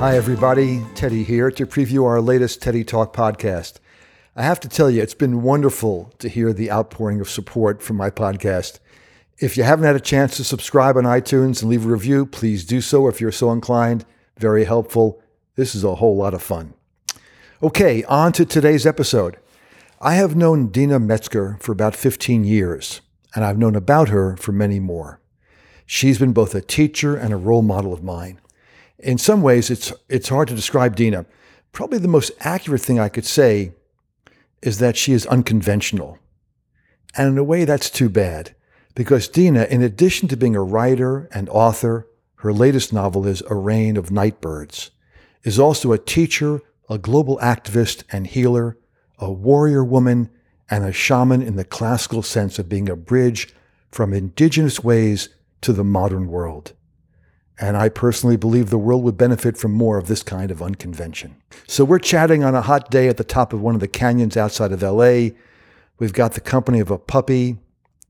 Hi, everybody. Teddy here to preview our latest Teddy Talk podcast. I have to tell you, it's been wonderful to hear the outpouring of support from my podcast. If you haven't had a chance to subscribe on iTunes and leave a review, please do so if you're so inclined. Very helpful. This is a whole lot of fun. Okay, on to today's episode. I have known Deena Metzger for about 15 years, and I've known about her for many more. She's been both a teacher and a role model of mine. In some ways, it's, it's hard to describe Deena. Probably the most accurate thing I could say is that she is unconventional. And in a way, that's too bad, because Deena, in addition to being a writer and author, her latest novel is A Rain of Nightbirds, is also a teacher, a global activist and healer, a warrior woman, and a shaman in the classical sense of being a bridge from indigenous ways to the modern world. And I personally believe the world would benefit from more of this kind of unconvention. So we're chatting on a hot day at the top of one of the canyons outside of LA. We've got the company of a puppy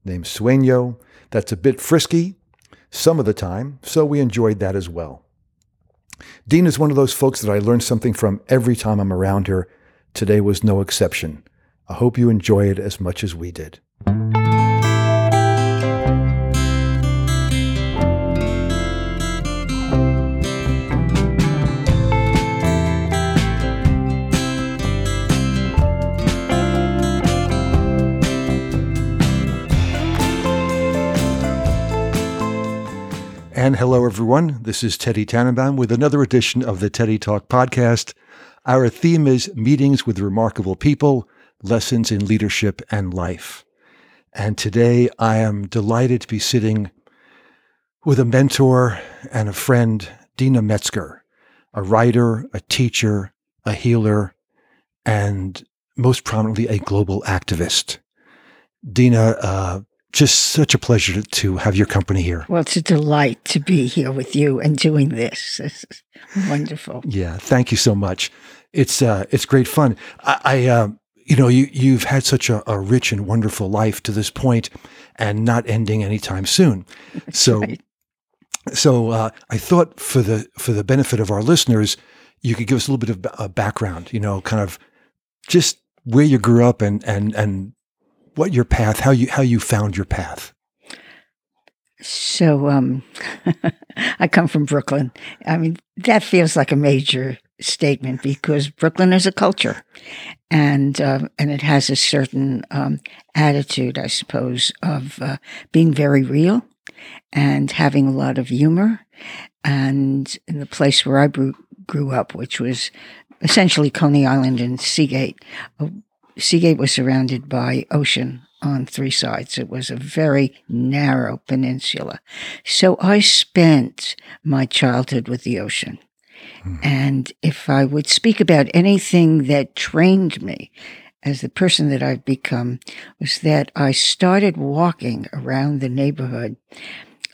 named Sueño that's a bit frisky some of the time, so we enjoyed that as well. Dean is one of those folks that I learn something from every time I'm around her. Today was no exception. I hope you enjoy it as much as we did. And hello, everyone. This is Teddy Tannenbaum with another edition of the Teddy Talk podcast. Our theme is meetings with remarkable people, lessons in leadership and life. And today I am delighted to be sitting with a mentor and a friend, Deena Metzger, a writer, a teacher, a healer, and most prominently, a global activist. Deena, uh, just such a pleasure to have your company here. Well, it's a delight to be here with you and doing this. This is wonderful. Yeah, thank you so much. It's uh, it's great fun. I, I uh, you know, you you've had such a, a, rich and wonderful life to this point, and not ending anytime soon. So, right. so uh, I thought for the for the benefit of our listeners, you could give us a little bit of a background. You know, kind of just where you grew up and and and what your path, how you how you found your path. So, um, I come from Brooklyn. I mean, that feels like a major statement because Brooklyn is a culture, and uh, and it has a certain um, attitude, I suppose, of uh, being very real and having a lot of humor. And in the place where I grew, grew up, which was essentially Coney Island and Seagate, uh, Seagate was surrounded by ocean on three sides. It was a very narrow peninsula. So I spent my childhood with the ocean. Hmm. And if I would speak about anything that trained me as the person that I've become, was that I started walking around the neighborhood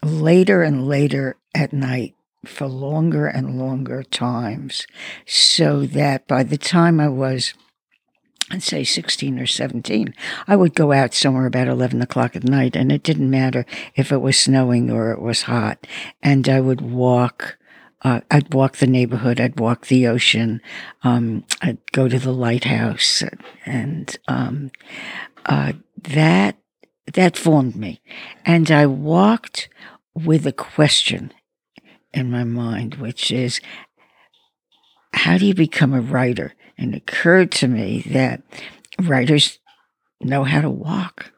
later and later at night for longer and longer times. So that by the time I was I'd say 16 or 17, I would go out somewhere about 11 o'clock at night, and it didn't matter if it was snowing or it was hot. And I would walk, uh, I'd walk the neighborhood, I'd walk the ocean, um, I'd go to the lighthouse, and um, uh, that, that formed me. And I walked with a question in my mind, which is, how do you become a writer? And it occurred to me that writers know how to walk.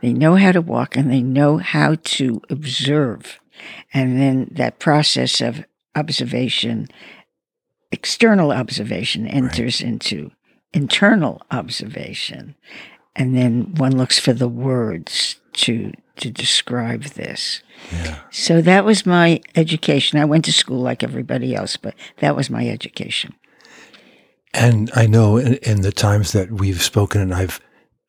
They know how to walk and they know how to observe. And then that process of observation, external observation, enters right. into internal observation. And then one looks for the words to to describe this. Yeah. So that was my education. I went to school like everybody else, but that was my education. And I know in, in the times that we've spoken, and I've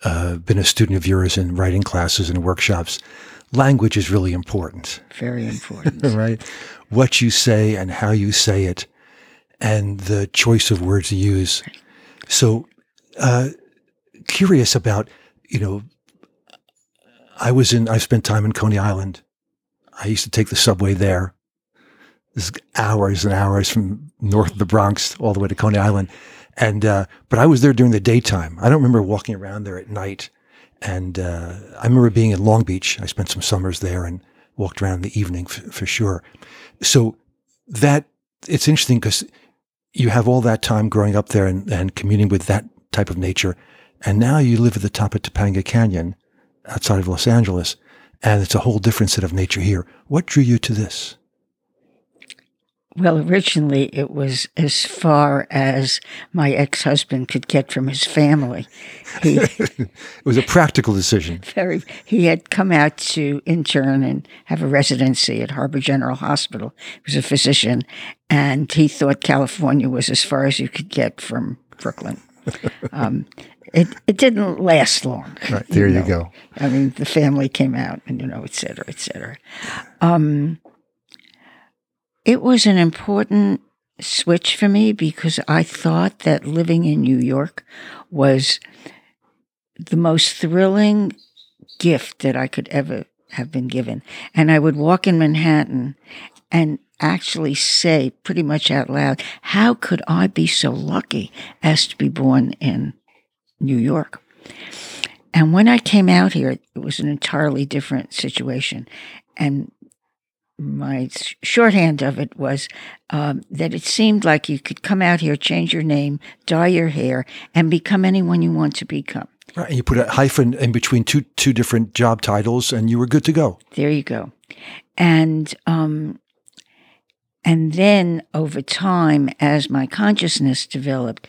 uh, been a student of yours in writing classes and workshops, language is really important. Very important. right? What you say and how you say it, and the choice of words you use. So, uh, curious about, you know, I was in, I spent time in Coney Island. I used to take the subway there. This is hours and hours from north of the Bronx all the way to Coney Island. And, uh, but I was there during the daytime. I don't remember walking around there at night. And, uh, I remember being in Long Beach. I spent some summers there and walked around in the evening f- for sure. So that, it's interesting because you have all that time growing up there and, and communing with that type of nature. And now you live at the top of Topanga Canyon outside of Los Angeles, and it's a whole different set of nature here. What drew you to this? Well, originally it was as far as my ex husband could get from his family. He, it was a practical decision. Very. He had come out to intern and have a residency at Harbor General Hospital. He was a physician, and he thought California was as far as you could get from Brooklyn. Um, it, it didn't last long. Right, there you, know. you, go. I mean, the family came out, and you know, et cetera, et cetera. Um, it was an important switch for me because I thought that living in New York was the most thrilling gift that I could ever have been given. And I would walk in Manhattan and actually say pretty much out loud, how could I be so lucky as to be born in New York? And when I came out here, it was an entirely different situation. And my shorthand of it was um, that it seemed like you could come out here, change your name, dye your hair, and become anyone you want to become. Right, and you put a hyphen in between two two different job titles, and you were good to go. There you go, and um, and then over time, as my consciousness developed,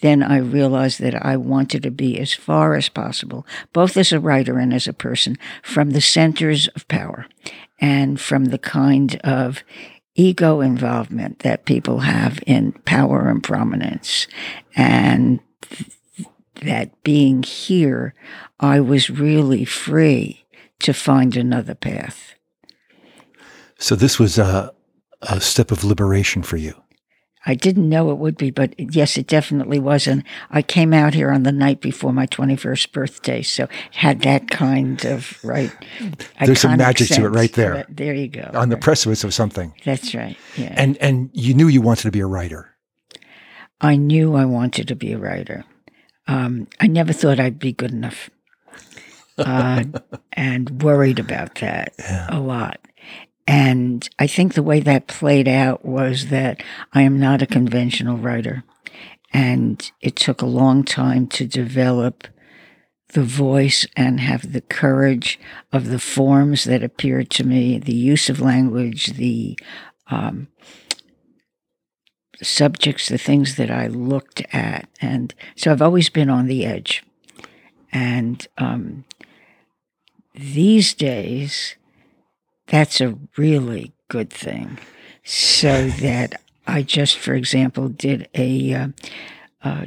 then I realized that I wanted to be as far as possible, both as a writer and as a person, from the centers of power and from the kind of ego involvement that people have in power and prominence. And that being here, I was really free to find another path. So this was a, a step of liberation for you. I didn't know it would be, but yes, it definitely was. And I came out here on the night before my 21st birthday. So it had that kind of, right? There's some magic sense. to it right there. There you go. On the precipice of something. That's right. Yeah. And, and you knew you wanted to be a writer. I knew I wanted to be a writer. Um, I never thought I'd be good enough. Uh, and worried about that yeah. a lot. And I think the way that played out was that I am not a conventional writer. And it took a long time to develop the voice and have the courage of the forms that appeared to me, the use of language, the um, subjects, the things that I looked at. And so I've always been on the edge. And um, these days, that's a really good thing. So that I just, for example, did a uh, uh,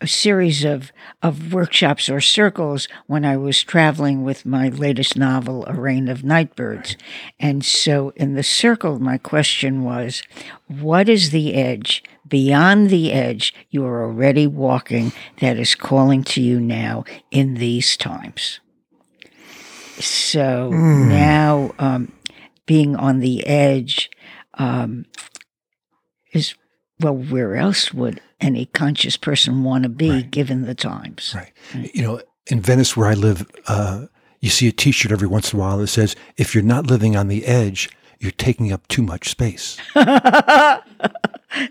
a series of of workshops or circles when I was traveling with my latest novel, A Rain of Nightbirds. And so in the circle, my question was, what is the edge beyond the edge you are already walking that is calling to you now in these times? So mm. now um, being on the edge um, is, well, where else would any conscious person want to be right. given the times? Right. right. You know, in Venice, where I live, uh, you see a t shirt every once in a while that says, if you're not living on the edge, you're taking up too much space. oh,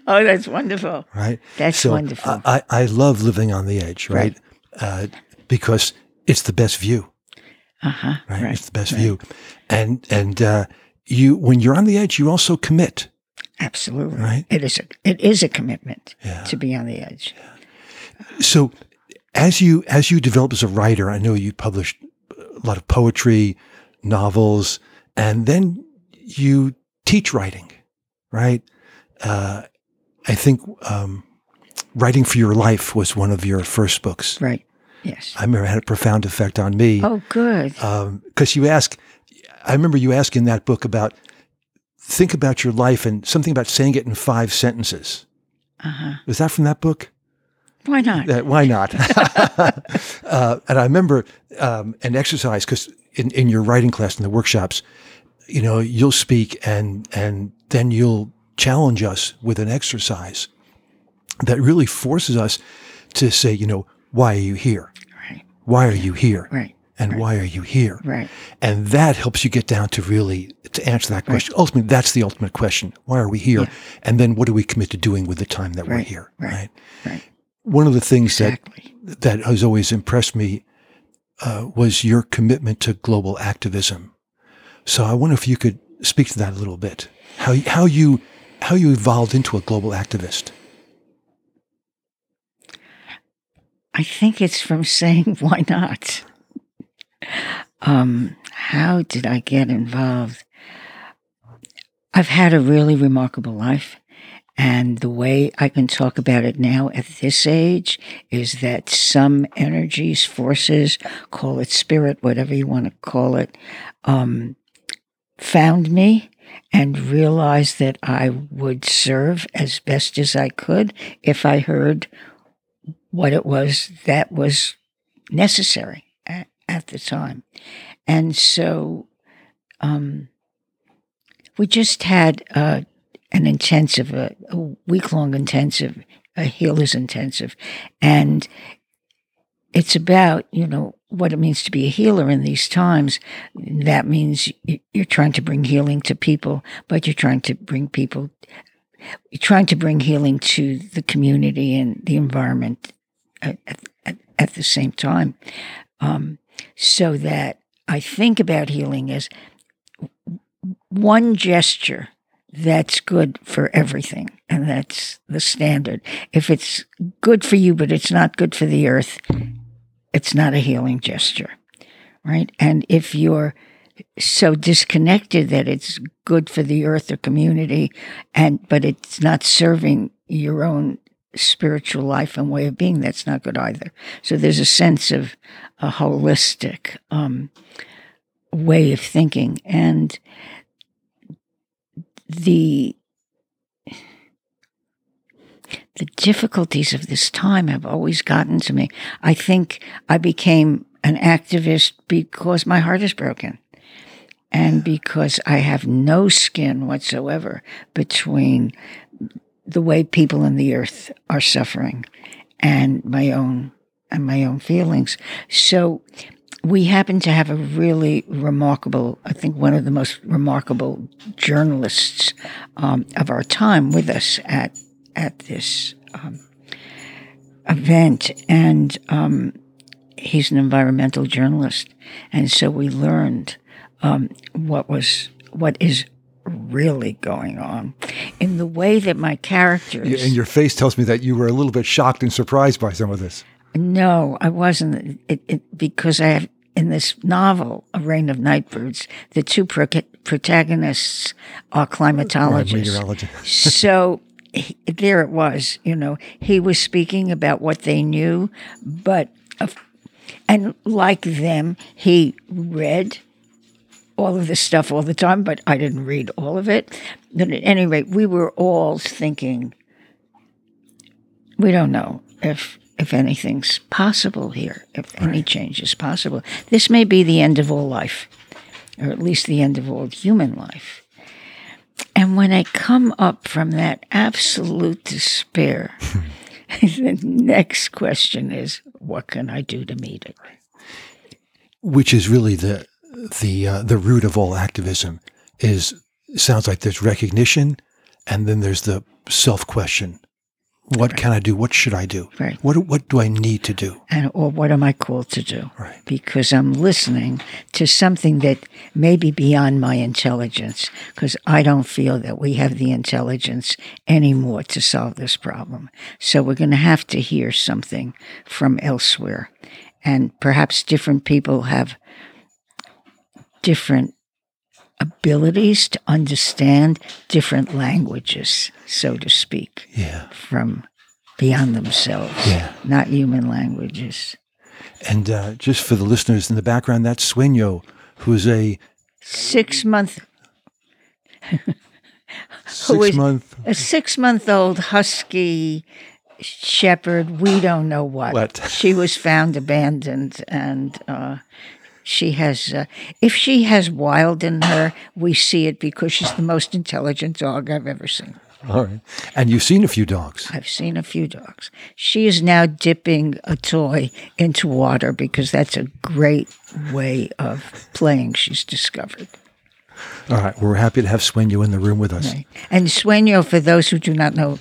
that's wonderful. Right? That's so wonderful. I, I love living on the edge, right? right. Uh, because it's the best view. Uh-huh. Right? right? It's the best right. view. And and uh, you when you're on the edge, you also commit. Absolutely. Right? It is a it is a commitment yeah. to be on the edge. Yeah. So as you as you develop as a writer, I know you published a lot of poetry, novels, and then you teach writing, right? Uh, I think um, writing for your life was one of your first books, right? Yes. I remember it had a profound effect on me. Oh, good. Because um, you ask, I remember you asking in that book about think about your life and something about saying it in five sentences. Uh-huh. Was that from that book? Why not? Uh, why not? uh, and I remember um, an exercise because in, in your writing class in the workshops, you know, you'll speak and and then you'll challenge us with an exercise that really forces us to say, you know, why are you here? Right. Why are you here? Right. And why are you here? Right. And that helps you get down to really to answer that question. Ultimately, that's the ultimate question. Why are we here? Yeah. And then what do we commit to doing with the time that we're Right. here? Right. Right. One of the things Exactly. that that has always impressed me uh, was your commitment to global activism. So I wonder if you could speak to that a little bit. How how you how you evolved into a global activist. I think it's from saying, why not? Um, how did I get involved? I've had a really remarkable life. And the way I can talk about it now at this age is that some energies, forces, call it spirit, whatever you want to call it, um, found me and realized that I would serve as best as I could if I heard what it was that was necessary at, at the time. And so um, we just had uh, an intensive, a, a week long intensive, a healers intensive. And it's about, you know, what it means to be a healer in these times. That means you're trying to bring healing to people, but you're trying to bring people, you're trying to bring healing to the community and the environment at, at, at the same time. Um, so that I think about healing as one gesture that's good for everything. And that's the standard. If it's good for you, but it's not good for the earth, it's not a healing gesture. Right. And if you're so disconnected that it's good for the earth or community and but it's not serving your own spiritual life and way of being that's not good either. So there's a sense of a holistic um, way of thinking. And the the difficulties of this time have always gotten to me. I think i became an activist because my heart is broken and because I have no skin whatsoever between the way people in the earth are suffering and my own and my own feelings. So we happen to have a really remarkable, I think one of the most remarkable journalists um, of our time with us at at this um, event, and um, he's an environmental journalist, and so we learned um, what was what is really going on in the way that my characters And your face tells me that you were a little bit shocked and surprised by some of this. no i wasn't it, it, because i have in this novel a rain of nightbirds the two pro- protagonists are climatologists Meteorologist. so he, there it was you know he was speaking about what they knew but of, and like them he read all of this stuff all the time but i didn't read all of it. But at any rate we were all thinking we don't know if if anything's possible here if any change is possible. This may be the end of all life or at least the end of all human life. And when I come up from that absolute despair, the next question is, what can I do to meet it? which is really the the uh, the root of all activism is sounds like there's recognition and then there's the self question what can i do what should i do Right. what what do i need to do And or what am I called to do? Right. Because I'm listening to something that may be beyond my intelligence, because I don't feel that we have the intelligence anymore to solve this problem. So we're going to have to hear something from elsewhere. And perhaps different people have different abilities to understand different languages, so to speak, yeah from beyond themselves, Yeah. not human languages. and uh, just for the listeners in the background that's sueño who's a Six month, six is- month a six month old husky shepherd. We don't know what. What? She was found abandoned, and uh, She has, uh, if she has wild in her, we see it because she's the most intelligent dog I've ever seen. All right. And you've seen a few dogs. I've seen a few dogs. She is now dipping a toy into water because that's a great way of playing, she's discovered. All right. We're happy to have Sueño in the room with us. Right. And sueño, for those who do not know,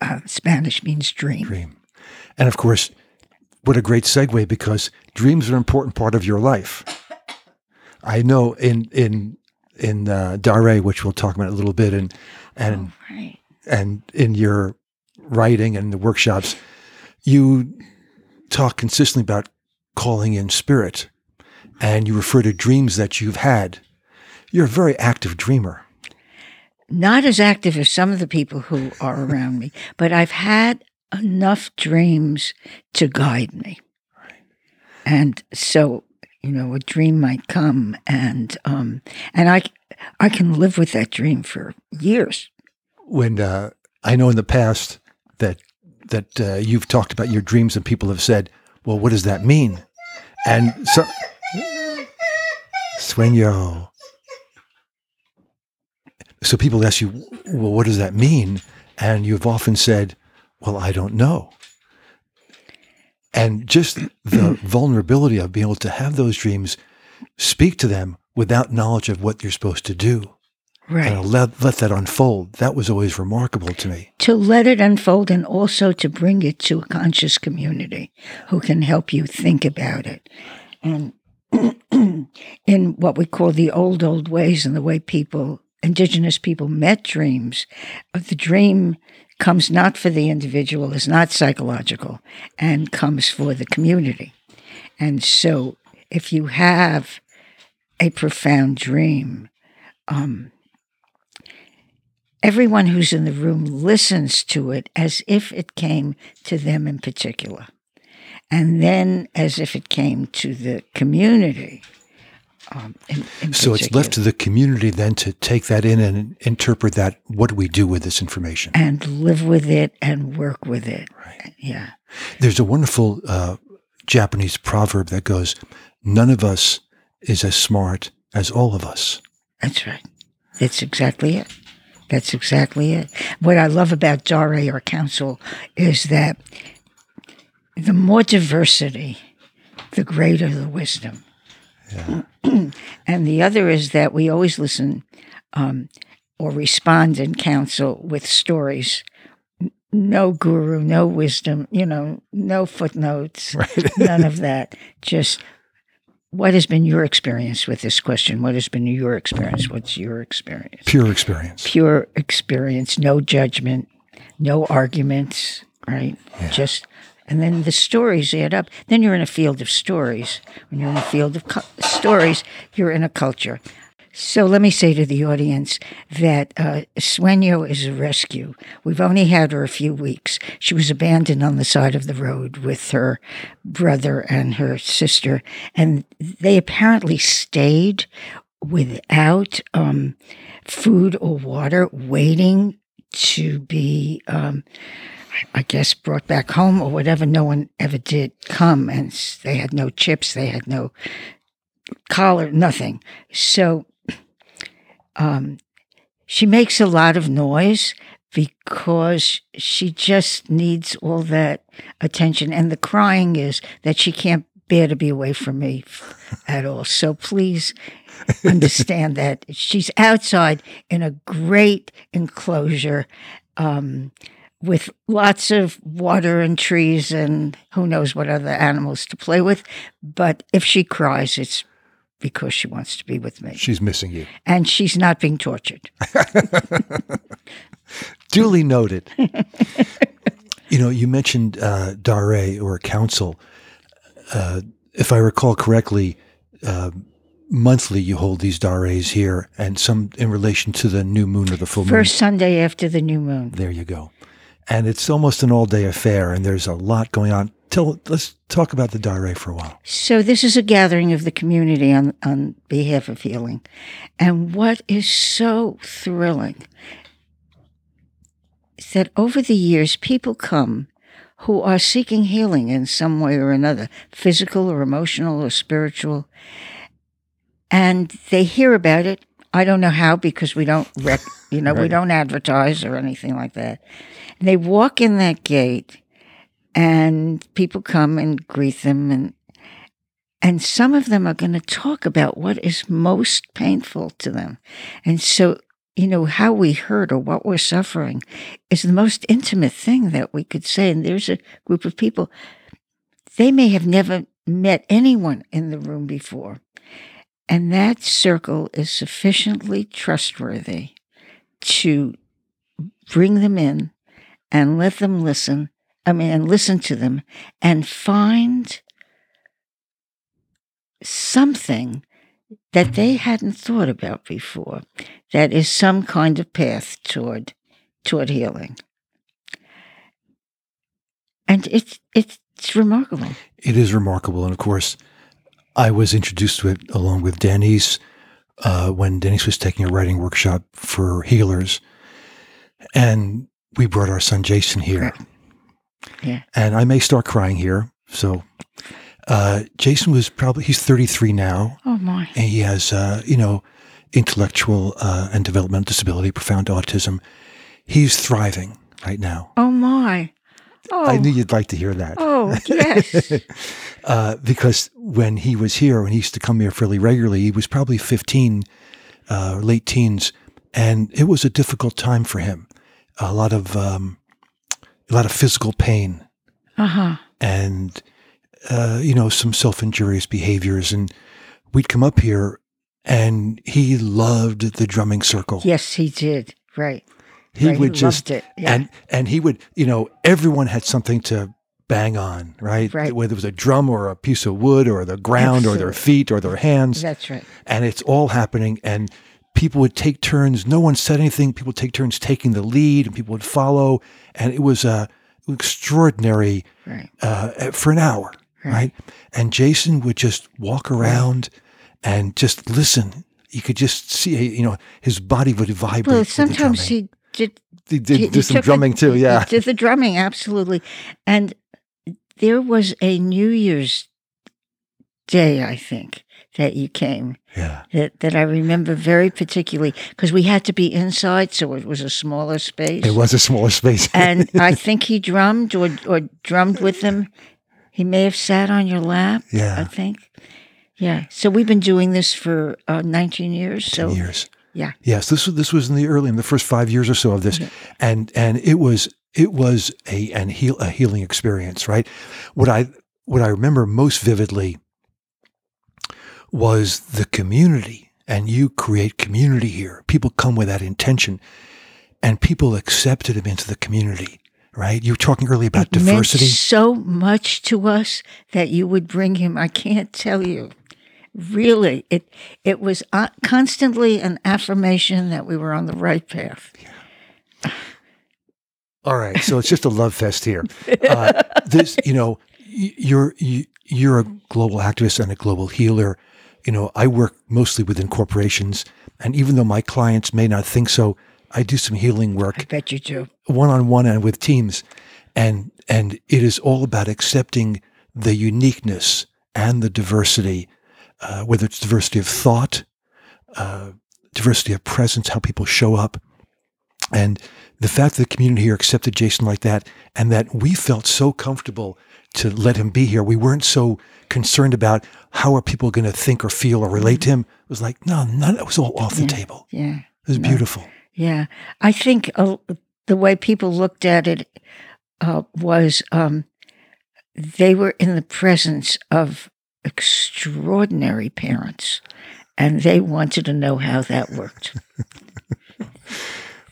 uh, Spanish means dream. Dream. And of course, what a great segue because dreams are an important part of your life. I know in in in uh, Daré, which we'll talk about a little bit, and and Right. and in your writing and the workshops, you talk consistently about calling in spirit, and you refer to dreams that you've had. You're a very active dreamer. Not as active as some of the people who are around me, but I've had enough dreams to guide me. And so, you know, a dream might come and um and I I can live with that dream for years. when uh, I know in the past that that uh, you've talked about your dreams and people have said, "Well, what does that mean?" And so, Sueño. So people ask you, "Well, what does that mean?" And you've often said, "Well, I don't know." And just the vulnerability of being able to have those dreams, speak to them without knowledge of what you're supposed to do Right. and let, let that unfold. That was always remarkable to me. to let it unfold and also to bring it to a conscious community who can help you think about it. And in what we call the old, old ways and the way people, indigenous people met dreams, the dream comes not for the individual, is not psychological, and comes for the community. And so if you have a profound dream, um, everyone who's in the room listens to it as if it came to them in particular. And then as if it came to the community. Um, in, in So it's left to the community then to take that in and interpret that. What do we do with this information? and live with it and work with it. Right. Yeah. There's a wonderful uh, Japanese proverb that goes, "None of us is as smart as all of us." That's right. That's exactly it. That's exactly it. What I love about Daré, or council, is that the more diversity, the greater the wisdom. and the other is that we always listen um, or respond in council with stories. No guru, no wisdom, you know, no footnotes, none of that. Just what has been your experience with this question? What has been your experience? What's your experience? Pure experience. Pure experience, no judgment, no arguments, right? Just, and then the stories add up. Then you're in a field of stories. When you're in a field of cu- stories, you're in a culture. So let me say to the audience that uh, Sueño is a rescue. We've only had her a few weeks. She was abandoned on the side of the road with her brother and her sister, and they apparently stayed without um, food or water, waiting to be, um, I guess, brought back home or whatever. No one ever did come, and they had no chips, they had no collar, nothing. So um, she makes a lot of noise because she just needs all that attention. And the crying is that she can't bear to be away from me at all. So please understand that she's outside in a great enclosure. Um, with lots of water and trees and who knows what other animals to play with. But if she cries, it's because she wants to be with me. She's missing you. And she's not being tortured. Duly noted. you know, you mentioned uh, Daré or council. Uh, if I recall correctly, uh, monthly you hold these Darés here, and some in relation to the new moon or the full moon. First Sunday after the new moon. There you go. And it's almost an all day affair, and there's a lot going on. Tell, let's talk about the Daré for a while. So this is a gathering of the community on, on behalf of healing. And what is so thrilling is that over the years, people come who are seeking healing in some way or another, physical or emotional or spiritual. And they hear about it. I don't know how because we don't, rec- you know, we don't advertise or anything like that. And they walk in that gate, and people come and greet them, and and some of them are going to talk about what is most painful to them, and so you know how we hurt or what we're suffering is the most intimate thing that we could say. And there's a group of people they may have never met anyone in the room before. And that circle is sufficiently trustworthy to bring them in and let them listen. I mean, and listen to them and find something that they hadn't thought about before that is some kind of path toward toward healing. And it's it's remarkable. It is remarkable. And of course, I was introduced to it along with Denise uh, when Denise was taking a writing workshop for healers. And we brought our son Jason here. Yeah. And I may start crying here. So uh, Jason was probably, he's 33 now. Oh my. And he has, uh, you know, intellectual uh, and developmental disability, profound autism. He's thriving right now. Oh my. Oh. I knew you'd like to hear that. Oh yes. uh, because when he was here, when he used to come here fairly regularly, he was probably 15, uh, late teens, and it was a difficult time for him. A lot of um, a lot of physical pain uh huh. and uh, you know some self injurious behaviors, and we'd come up here, and he loved the drumming circle. Yes, he did. Right. he right. would he just loved it. Yeah. and and he would you know everyone had something to bang on right Right. whether it was a drum or a piece of wood or the ground or their feet or their hands That's right. and it's all happening and people would take turns no one said anything. People would take turns taking the lead and people would follow. And it was uh, extraordinary Right. uh, for an hour Right. right? And jason would just walk around and just listen. You could just see you know his body would vibrate Well, sometimes he did he did he- do he some took the- drumming too he yeah. did the drumming absolutely, and there was a New Year's Day, I think, that you came yeah that that I remember very particularly because we had to be inside, so it was a smaller space. It was a smaller space. and I think he drummed or or drummed with them. He may have sat on your lap. Yeah. I think. Yeah. So we've been doing this for uh, 19 years. So years. yeah. Yes, this was this was in the early in the first five years or so of this, and and it was it was a an heal a healing experience, right? What I what I remember most vividly was the community, and you create community here. People come with that intention, and people accepted him into the community, right? You were talking earlier about It diversity. so much to us that you would bring him. I can't tell you. Really, it it was uh, constantly an affirmation that we were on the right path. Yeah. All right, so it's just a love fest here. Uh, this, you know, you're you, you're a global activist and a global healer. You know, I work mostly within corporations, and even though my clients may not think so, I do some healing work. I bet you do. one on one and with teams, and and it is all about accepting the uniqueness and the diversity, uh, whether it's diversity of thought, uh, diversity of presence, how people show up, and the fact that the community here accepted Jason like that, and that we felt so comfortable to let him be here. We weren't so concerned about how are people going to think or feel or relate to him. It was like, no, none. It was all off the Yeah. table. Yeah. It was No. beautiful. Yeah, I think uh, the way people looked at it uh, was um, they were in the presence of extraordinary parents, and they wanted to know how that worked.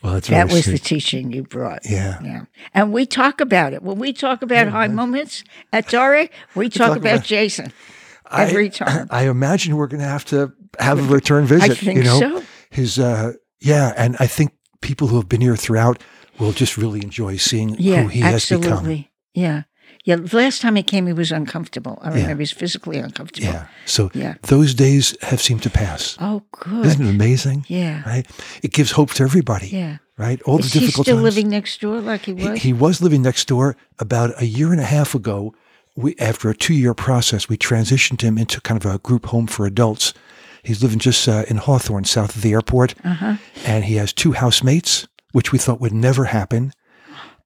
Well, that's that was the teaching you brought. yeah. Yeah, and we talk about it when we talk about high moments at Daré. We talk, talk about, about- Jason every I, time. I imagine we're going to have to have a return visit. I think you know, so. his uh, yeah, and I think people who have been here throughout will just really enjoy seeing Yeah, who he has become. absolutely. Yeah, Yeah, the last time he came, he was uncomfortable. I Yeah. remember he was physically uncomfortable. Yeah. So Yeah. those days have seemed to pass. Oh, good. Isn't it amazing? Yeah. Right? It gives hope to everybody. Yeah. Right? All Is the he difficult still times. living next door like he He, was? he was living next door about a year and a half ago. We, after a two year process, we transitioned him into kind of a group home for adults. He's living just uh, in Hawthorne, south of the airport. uh-huh. And he has two housemates, which we thought would never happen.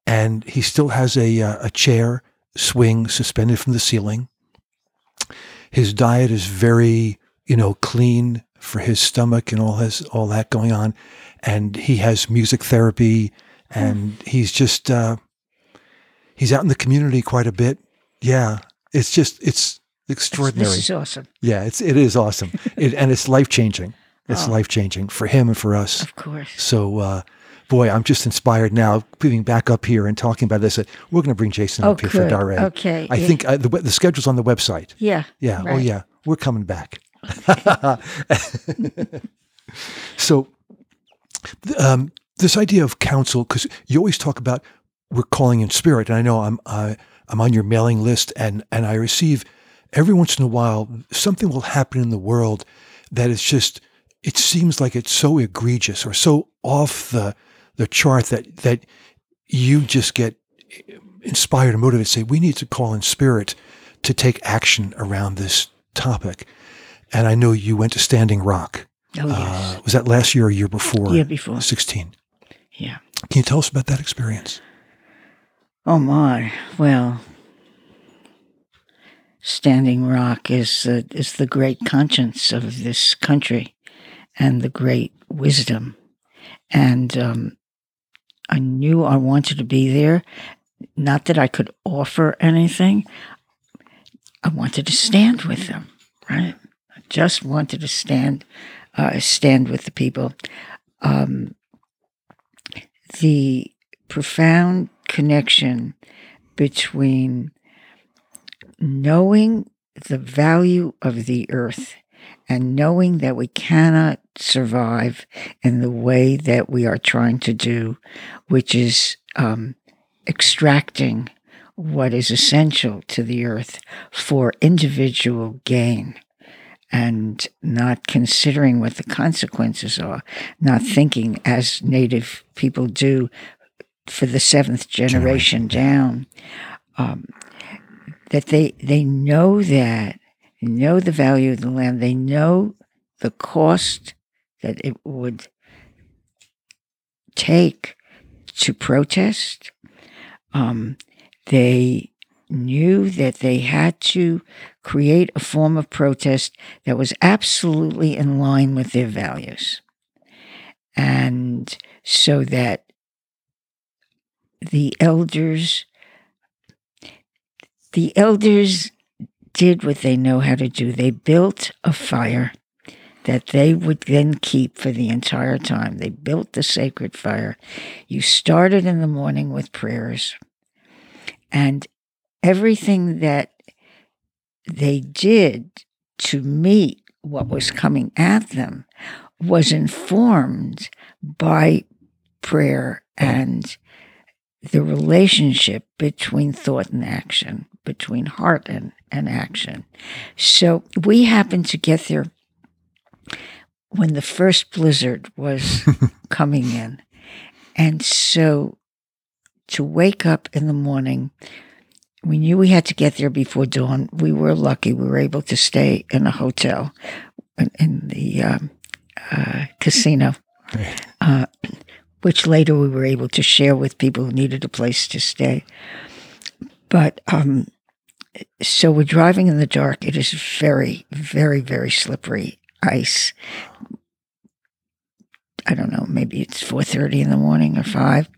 And he still has a, uh, a chair swing suspended from the ceiling. His diet is very, you know, clean for his stomach and all his all that going on. And he has music therapy, and he's just uh, he's out in the community quite a bit. Yeah, it's just it's extraordinary. This is awesome. yeah, it's it is awesome, it, and it's life changing. It's Oh. life changing for him and for us. Of course. So, uh, boy, I'm just inspired now. Being back up here and talking about this, we're going to bring Jason Oh, up here for good. Daré. Okay. I Yeah. think uh, the the schedule's on the website. Yeah. Yeah. Oh, yeah. We're coming back. so, um, this idea of counsel, because you always talk about we're calling in spirit, and I know I'm uh, I'm on your mailing list, and and I receive every once in a while something will happen in the world that is just it seems like it's so egregious or so off the the chart that that you just get inspired and motivated to say we need to call in spirit to take action around this topic. And I know you went to Standing Rock. Oh, yes. Uh, was that last year or year before? Year before. 16. yeah. Can you tell us about that experience? Oh, my. Well, Standing Rock is, uh, is the great conscience of this country and the great wisdom. And um, I knew I wanted to be there. Not that I could offer anything. I wanted to stand with them, right? I just wanted to stand, uh, stand with the people. Um, the profound connection between knowing the value of the earth and knowing that we cannot survive in the way that we are trying to do, which is um, extracting what is essential to the earth for individual gain and not considering what the consequences are, not thinking as Native people do for the seventh generation down, um, that they they know that, they know the value of the land, they know the cost that it would take to protest. Um, they knew that they had to create a form of protest that was absolutely in line with their values. And so that the elders the elders did what they know how to do. They built a fire that they would then keep for the entire time. They built the sacred fire. You started in the morning with prayers, and everything that they did to meet what was coming at them was informed by prayer and the relationship between thought and action, between heart and, and action. So we happened to get there when the first blizzard was coming in. And so to wake up in the morning, we knew we had to get there before dawn. We were lucky. We were able to stay in a hotel in, in the um, uh, casino, uh, which later we were able to share with people who needed a place to stay. But um, so we're driving in the dark. It is very, very, very slippery ice. I don't know, maybe it's 4.30 in the morning or 5.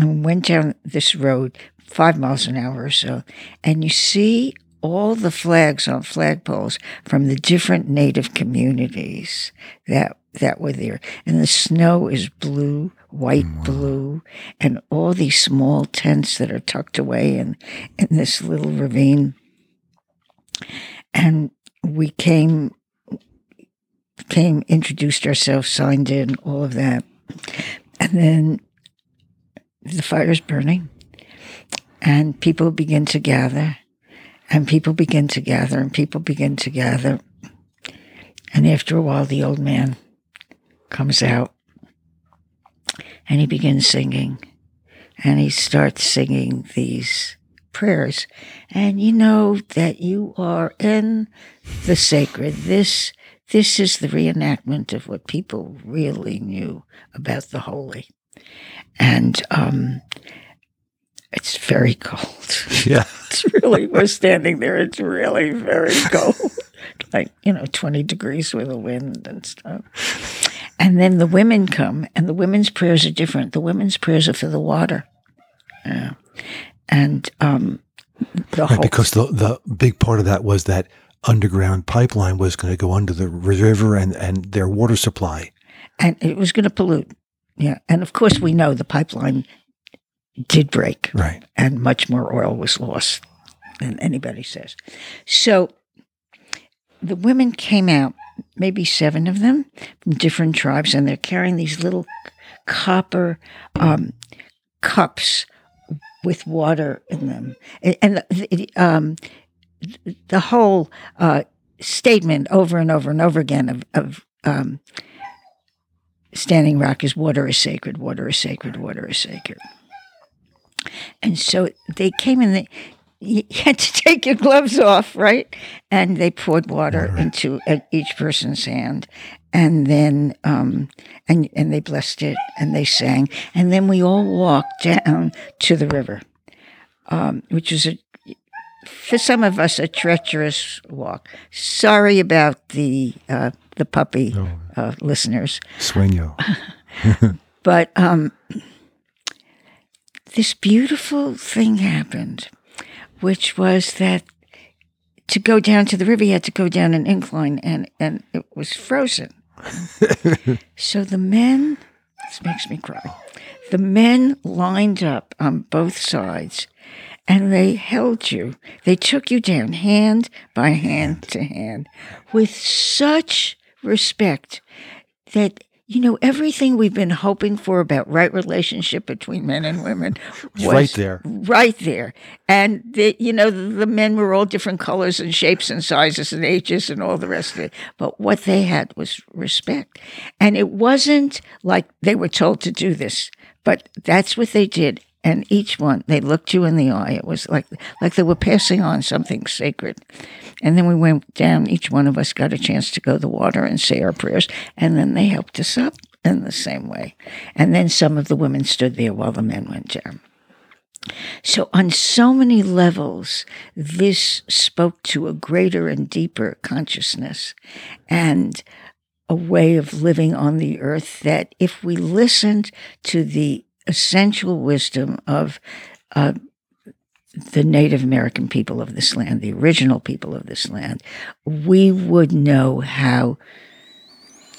And went down this road five miles an hour or so, and you see all the flags on flagpoles from the different native communities that that were there. And the snow is blue, white blue, and all these small tents that are tucked away in, in this little ravine. And we came came, introduced ourselves, signed in, all of that. And then the fire's burning. and people begin to gather, and people begin to gather, and people begin to gather. And after a while, the old man comes out and he begins singing. And he starts singing these prayers. And you know that you are in the sacred. This, this is the reenactment of what people really knew about the holy. And um, it's very cold. Yeah. It's really, we're standing there. It's really very cold. like, you know, 20 degrees with a wind and stuff. And then the women come, and the women's prayers are different. The women's prayers are for the water. Yeah. And um, the Right, whole, because the the big part of that was that underground pipeline was going to go under the river and and their water supply. and it was going to pollute. Yeah. And of course, we know the pipeline did break. Right. and much more oil was lost than anybody says. So the women came out, maybe seven of them from different tribes, and they're carrying these little copper um, cups with water in them. And- And the, the, um, the whole uh, statement over and over and over again of, of um, Standing Rock is water is sacred, water is sacred, water is sacred. And so they came in. They, you had to take your gloves off, right? And they poured water Water. into each person's hand, and then um, and and they blessed it, and they sang, and then we all walked down to the river, um, which was a for some of us a treacherous walk. Sorry about the uh, the puppy uh, listeners. Sueño. But um, this beautiful thing happened, which was that to go down to the river, you had to go down an incline, and and it was frozen. so the men, this makes me cry. The men lined up on both sides, and they held you. They took you down hand by hand to hand, with such respect that you know everything we've been hoping for about right relationship between men and women was right there. right there and the, you know the, the men were all different colors and shapes and sizes and ages and all the rest of it but what they had was respect and it wasn't like they were told to do this but that's what they did and each one they looked you in the eye. It was like like they were passing on something sacred. And then we went down each one of us got a chance to go to the water and say our prayers and then they helped us up in the same way. And then some of the women stood there while the men went down. So, on so many levels, this spoke to a greater and deeper consciousness and a way of living on the earth that if we listened to the essential wisdom of uh, the Native American people of this land, the original people of this land, we would know how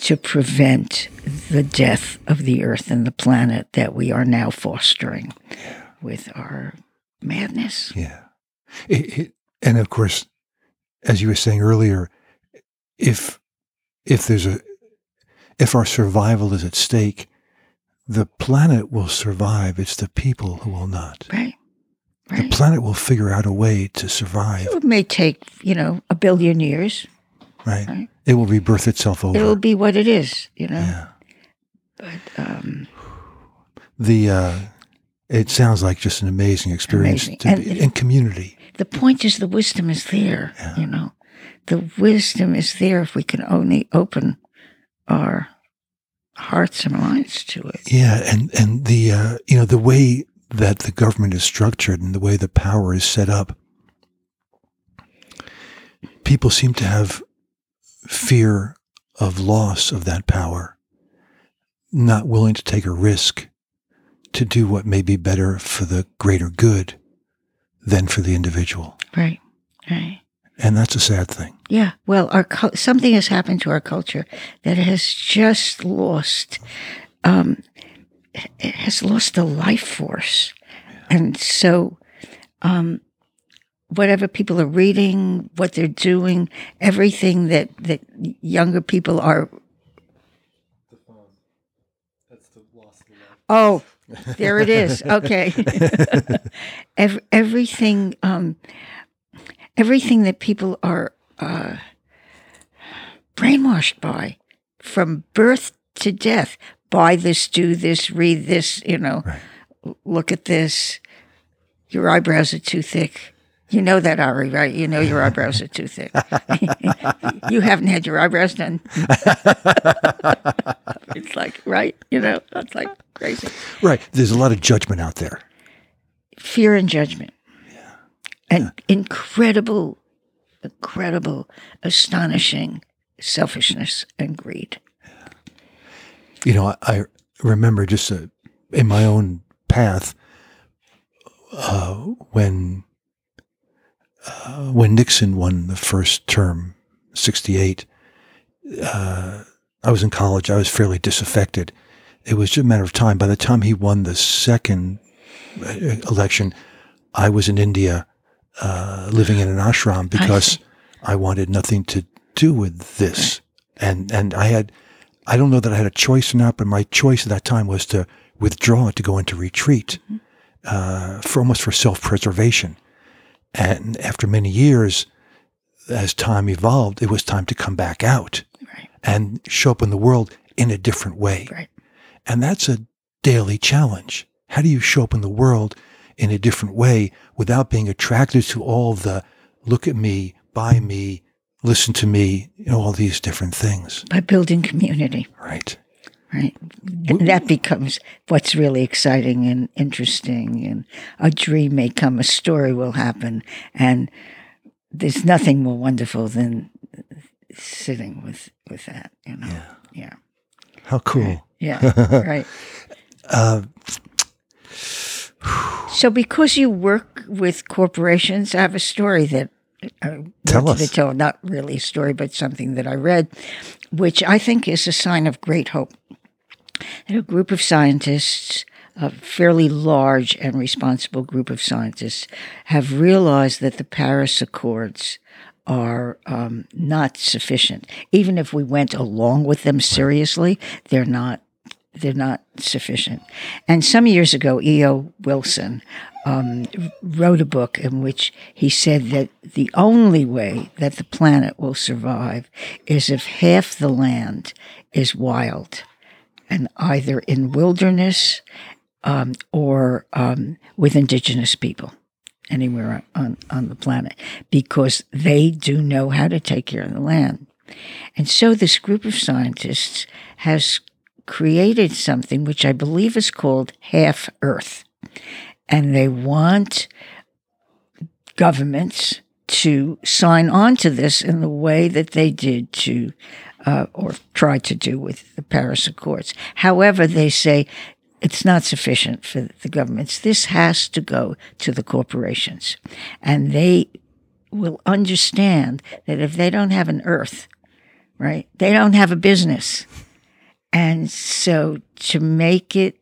to prevent the death of the earth and the planet that we are now fostering with our madness. Yeah. It, it, and of course, as you were saying earlier, if if there's a if our survival is at stake, the planet will survive. It's the people who will not. Right. right. The planet will figure out a way to survive. It may take, you know, a billion years. Right. Right. It will rebirth itself over. It will be what it is, you know. yeah. But um, The uh, it sounds like just an amazing experience Amazing. to And- be in community. the point is, the wisdom is there. Yeah. You know, the wisdom is there if we can only open our hearts and minds to it. Yeah, and and the uh, you know the way that the government is structured and the way the power is set up, people seem to have fear of loss of that power, not willing to take a risk to do what may be better for the greater good than for the individual, Right. Right. And that's a sad thing. Yeah. Well, our something has happened to our culture that has just lost. Um, it has lost the life force, and so, um, whatever people are reading, what they're doing, everything that that younger people are Oh, there it is. Okay. Ev- everything, um, everything that people are uh, brainwashed by, from birth to death. Buy this, do this, read this. You know, Right. look at this. Your eyebrows are too thick. You know that, Ari, right? You know your eyebrows are too thick. you haven't had your eyebrows done. it's like, right? You know, that's like crazy. Right. There's a lot of judgment out there. Fear and judgment. Incredible, incredible, astonishing selfishness and greed. You know, I, I remember just uh, in my own path uh, when uh, when Nixon won the first term, '68. Uh, I was in college. I was fairly disaffected. It was just a matter of time. By the time he won the second uh, election, I was in India, uh, living in an ashram because see. I wanted nothing to do with this, and and I had. I don't know that I had a choice or not, but my choice at that time was to withdraw to go into retreat uh, for almost for self preservation. And after many years, as time evolved, it was time to come back out Right, and show up in the world in a different way. right. And that's a daily challenge. How do you show up in the world in a different way without being attracted to all the look at me, buy me, listen to me, you know, all these different things, By building community, right? right? And that becomes what's really exciting and interesting. And a dream may come, a story will happen. And there's nothing more wonderful than sitting with, with that, you know? Yeah. How cool. Yeah. right. Uh, So, because you work with corporations, I have a story that I Tell wanted us. to tell. Not really a story, but something that I read, which I think is a sign of great hope. That a group of scientists, a fairly large and responsible group of scientists, have realized that the Paris Accords are um, not sufficient. Even if we went along with them seriously, they're not they're not sufficient. And some years ago, E.O. Wilson um, wrote a book in which he said that the only way that the planet will survive is if half the land is wild and either in wilderness um, or um, with indigenous people anywhere on, on the planet because they do know how to take care of the land. And so this group of scientists has created something which I believe is called Half Earth. And they want governments to sign on to this in the way that they did to, uh, or tried to do with the Paris Accords. However, they say it's not sufficient for the governments. This has to go to the corporations. And they will understand that if they don't have an earth, right, they don't have a business. And so to make it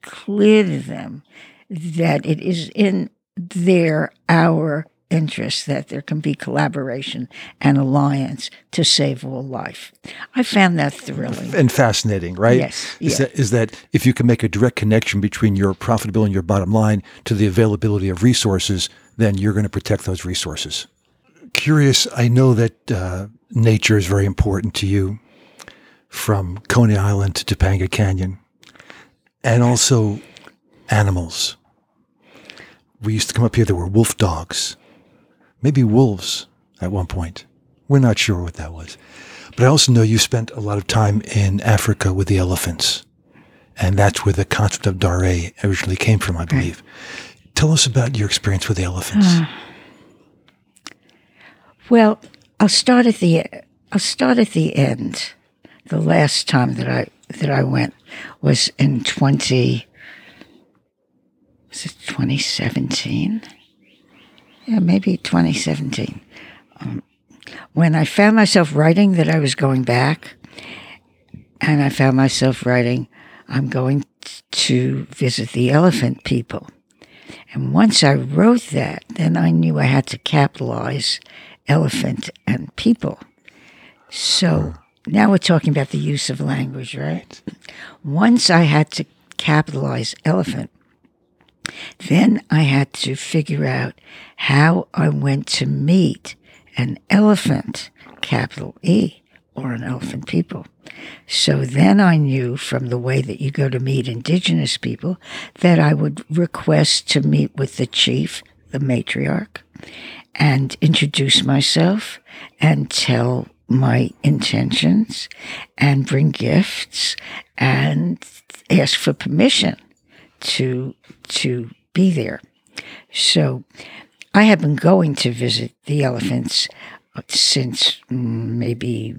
clear to them that it is in their, our interest that there can be collaboration and alliance to save all life. I found that thrilling. and fascinating, right? Yes, Is, yeah. that, is that if you can make a direct connection between your profitability and your bottom line to the availability of resources, then you're going to protect those resources. Curious, I know that uh, nature is very important to you from Coney Island to Topanga Canyon, and also animals. We used to come up here, there were wolf dogs, maybe wolves at one point. We're not sure what that was. But I also know you spent a lot of time in Africa with the elephants. And that's where the concept of Daré originally came from, I believe. Tell us about your experience with the elephants. Hmm. Well, I'll start at the I'll start at the end. The last time that I that I went was in twenty was it twenty seventeen? Yeah, maybe twenty seventeen. Um, when I found myself writing that I was going back, and I found myself writing, I'm going to visit the elephant people. And once I wrote that, then I knew I had to capitalize elephant and people. So now we're talking about the use of language, right? Once I had to capitalize elephant. Then I had to figure out how I went to meet an elephant, capital E, or an elephant people. So then I knew from the way that you go to meet indigenous people that I would request to meet with the chief, the matriarch, and introduce myself and tell my intentions and bring gifts and ask for permission to to be there. So I have been going to visit the elephants since mm, maybe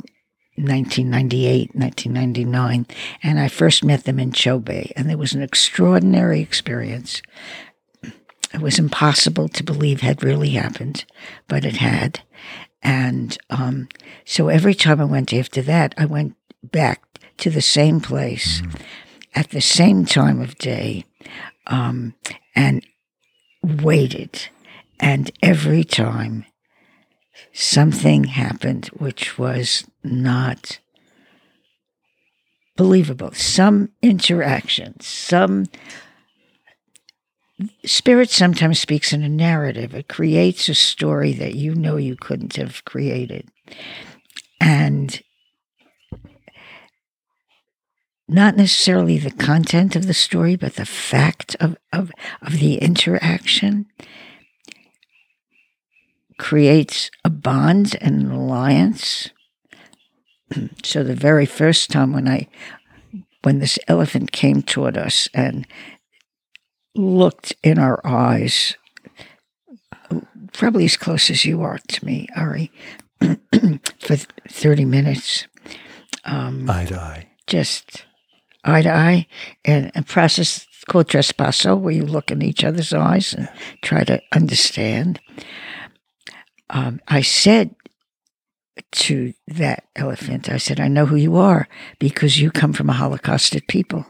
1998, 1999, and I first met them in Chobe, and it was an extraordinary experience. It was impossible to believe had really happened, but it had. And um, so every time I went after that, I went back to the same place mm-hmm. at the same time of day um, and waited. And every time something happened which was not believable, some interaction, some spirit sometimes speaks in a narrative. It creates a story that you know you couldn't have created. And not necessarily the content of the story, but the fact of, of, of the interaction creates a bond and an alliance. so the very first time when I when this elephant came toward us and looked in our eyes, probably as close as you are to me, Ari, for 30 minutes. Um, eye to eye. Just eye to eye, and a process called traspaso, where you look in each other's eyes and try to understand. Um, I said to that elephant, I said, I know who you are because you come from a Holocausted people,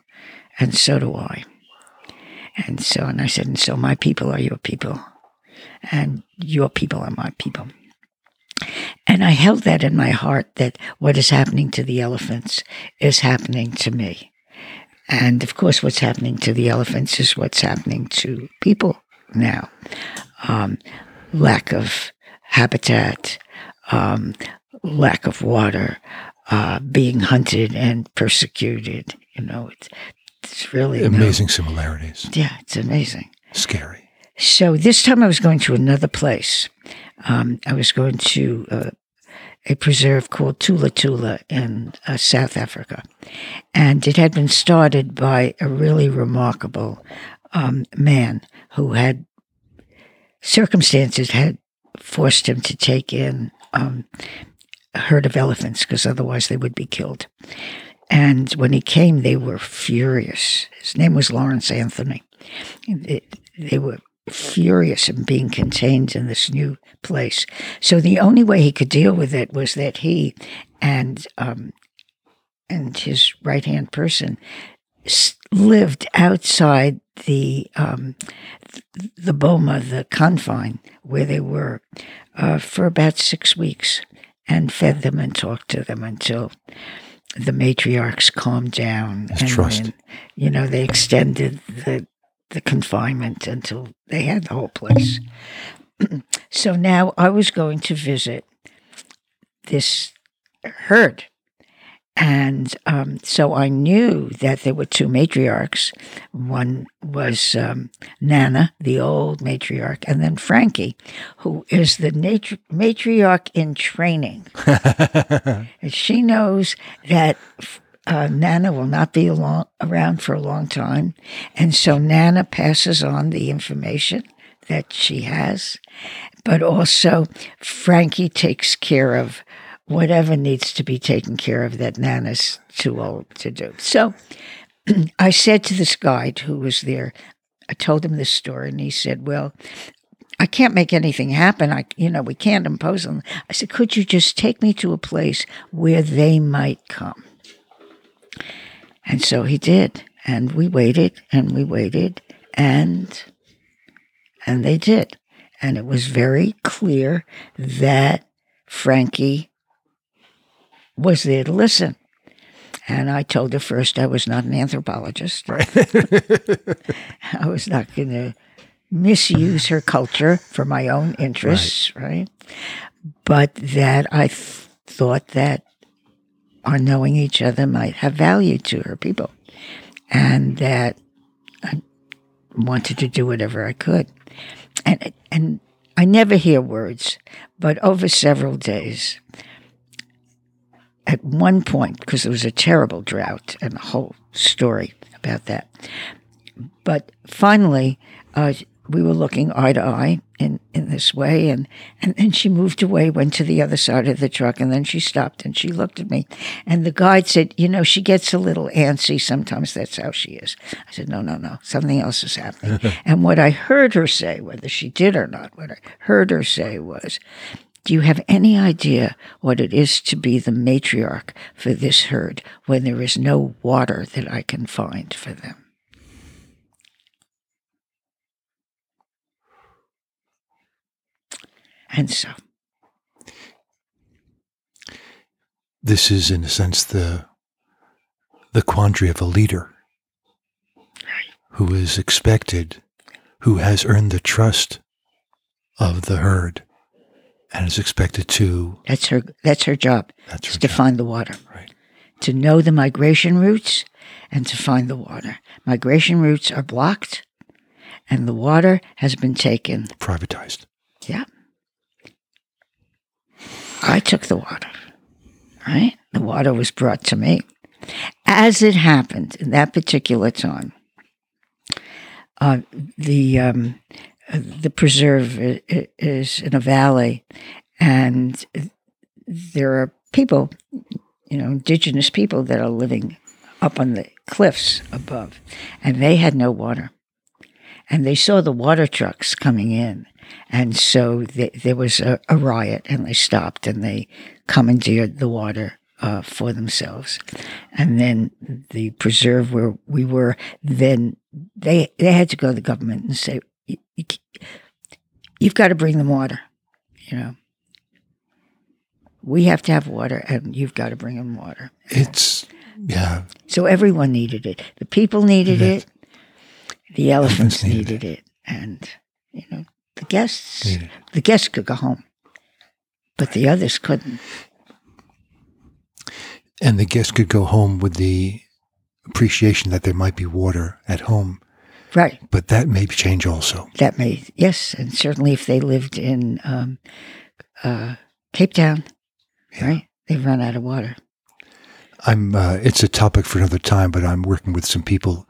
and so do I. And so, and I said, and so my people are your people, and your people are my people. And I held that in my heart that what is happening to the elephants is happening to me. And of course, what's happening to the elephants is what's happening to people now. Um, lack of habitat, um, lack of water, uh, being hunted and persecuted. You know, it's, really amazing no, similarities. Yeah, it's amazing. Scary. So this time I was going to another place. Um, I was going to uh, a preserve called Thula Thula in uh, South Africa. And it had been started by a really remarkable um, man who had circumstances had forced him to take in um, a herd of elephants because otherwise they would be killed. And when he came, they were furious. His name was Lawrence Anthony. They, they were furious in being contained in this new place. So the only way he could deal with it was that he and um, and his right hand person lived outside the um, the boma, the confine where they were, uh, for about six weeks, and fed them and talked to them until the matriarchs calmed down and trust. When, you know they extended the the confinement until they had the whole place. so now I was going to visit this herd. And um, so I knew that there were two matriarchs. One was um, Nana, the old matriarch, and then Frankie, who is the matri- matriarch in training. and she knows that uh, Nana will not be along, around for a long time. And so Nana passes on the information that she has, but also Frankie takes care of whatever needs to be taken care of that Nana's too old to do. So I said to this guide who was there, I told him this story, and he said, Well, I can't make anything happen. I, you know, we can't impose on them. I said, Could you just take me to a place where they might come? And so he did. And we waited and we waited and and they did. And it was very clear that Frankie was there to listen. And I told her first I was not an anthropologist. Right. I was not going to misuse her culture for my own interests, right? But that I th- thought that our knowing each other might have value to her people, and that I wanted to do whatever I could, and and I never hear words, but over several days. At one point, because there was a terrible drought and the whole story about that. But finally, uh, we were looking eye to eye in, in this way. And, and then she moved away, went to the other side of the truck, and then she stopped and she looked at me. And the guide said, You know, she gets a little antsy. Sometimes that's how she is. I said, No, no, no. Something else is happening. and what I heard her say, whether she did or not, what I heard her say was, do you have any idea what it is to be the matriarch for this herd when there is no water that I can find for them? And so, this is, in a sense, the the quandary of a leader who is expected, who has earned the trust of the herd, and is expected to. that's her. That's her job. That's is her to job. find the water. Right. To know the migration routes and to find the water. Migration routes are blocked, and the water has been taken. privatized. Yeah. I took the water, right? The water was brought to me. As it happened in that particular time, uh, the um, the preserve is in a valley, and there are people, you know, indigenous people that are living up on the cliffs above, and they had no water and they saw the water trucks coming in. And so th there was a, a riot, and they stopped and they commandeered the water uh, for themselves. And then the preserve where we were, then they they had to go to the government and say, "You- you c- "You've got to bring them water," you know. We have to have water, and you've got to bring them water. It's yeah. So everyone needed it. The people needed Yeah. it. The elephants needed needed it. And, you know, the guests, Needed the guests could go home, but the others couldn't. And the guests could go home with the appreciation that there might be water at home, Right. but that may change also. That may, yes. And certainly if they lived in um, uh, Cape Town, Yeah. right, they've run out of water. I'm. Uh, it's a topic for another time, but I'm working with some people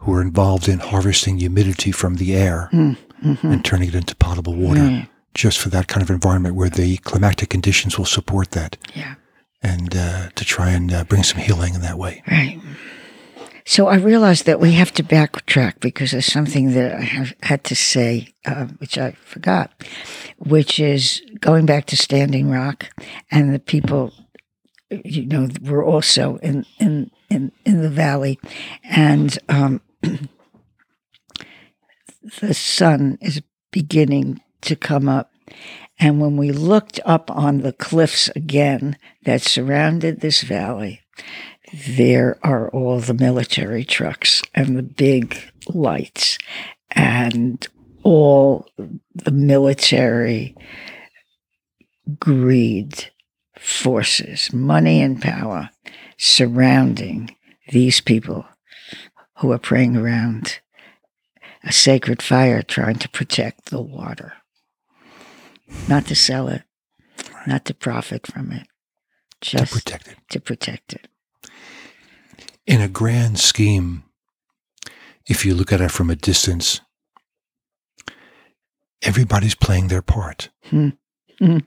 who are involved in harvesting humidity from the air Mm, mhm. and turning it into potable water, Mm, just for that kind of environment where the climatic conditions will support that, yeah. and uh, to try and uh, bring some healing in that way. Right. So I realized that we have to backtrack because there's something that I have had to say, uh, which I forgot, which is going back to Standing Rock and the people, you know, were also in in in, in the valley, and um, the sun is beginning to come up. And when we looked up on the cliffs again that surrounded this valley, there are all the military trucks and the big lights and all the military greed forces, money and power surrounding these people who are praying around a sacred fire trying to protect the water. Not to sell it, not to profit from it, To just protect it. to protect it. In a grand scheme, if you look at it from a distance, everybody's playing their part, hmm. hmm.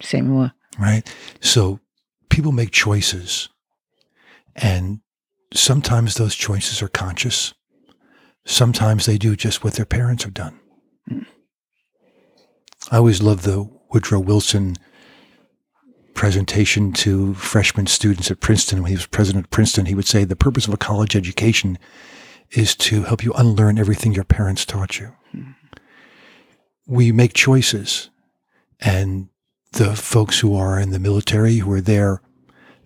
Say more. right? So people make choices, and sometimes those choices are conscious. Sometimes they do just what their parents have done. Hmm. I always loved the Woodrow Wilson presentation to freshman students at Princeton. When he was president of Princeton, he would say the purpose of a college education is to help you unlearn everything your parents taught you. Hmm. We make choices, and the folks who are in the military who are there,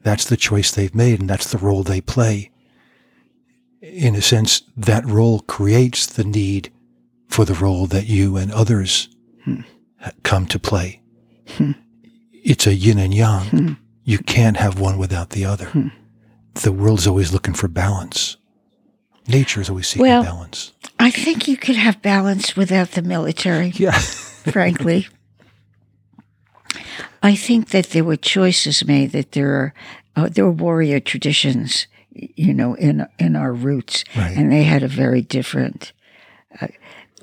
That's the choice they've made, and that's the role they play. In a sense, that role creates the need for the role that you and others hmm. come to play. Hmm. It's a yin and yang. You can't have one without the other. The world's always looking for balance. Nature is always seeking Well- balance. I think you could have balance without the military, Yeah. frankly. I think that there were choices made that there are uh, there were warrior traditions, you know, in in our roots, Right. and they had a very different. Uh,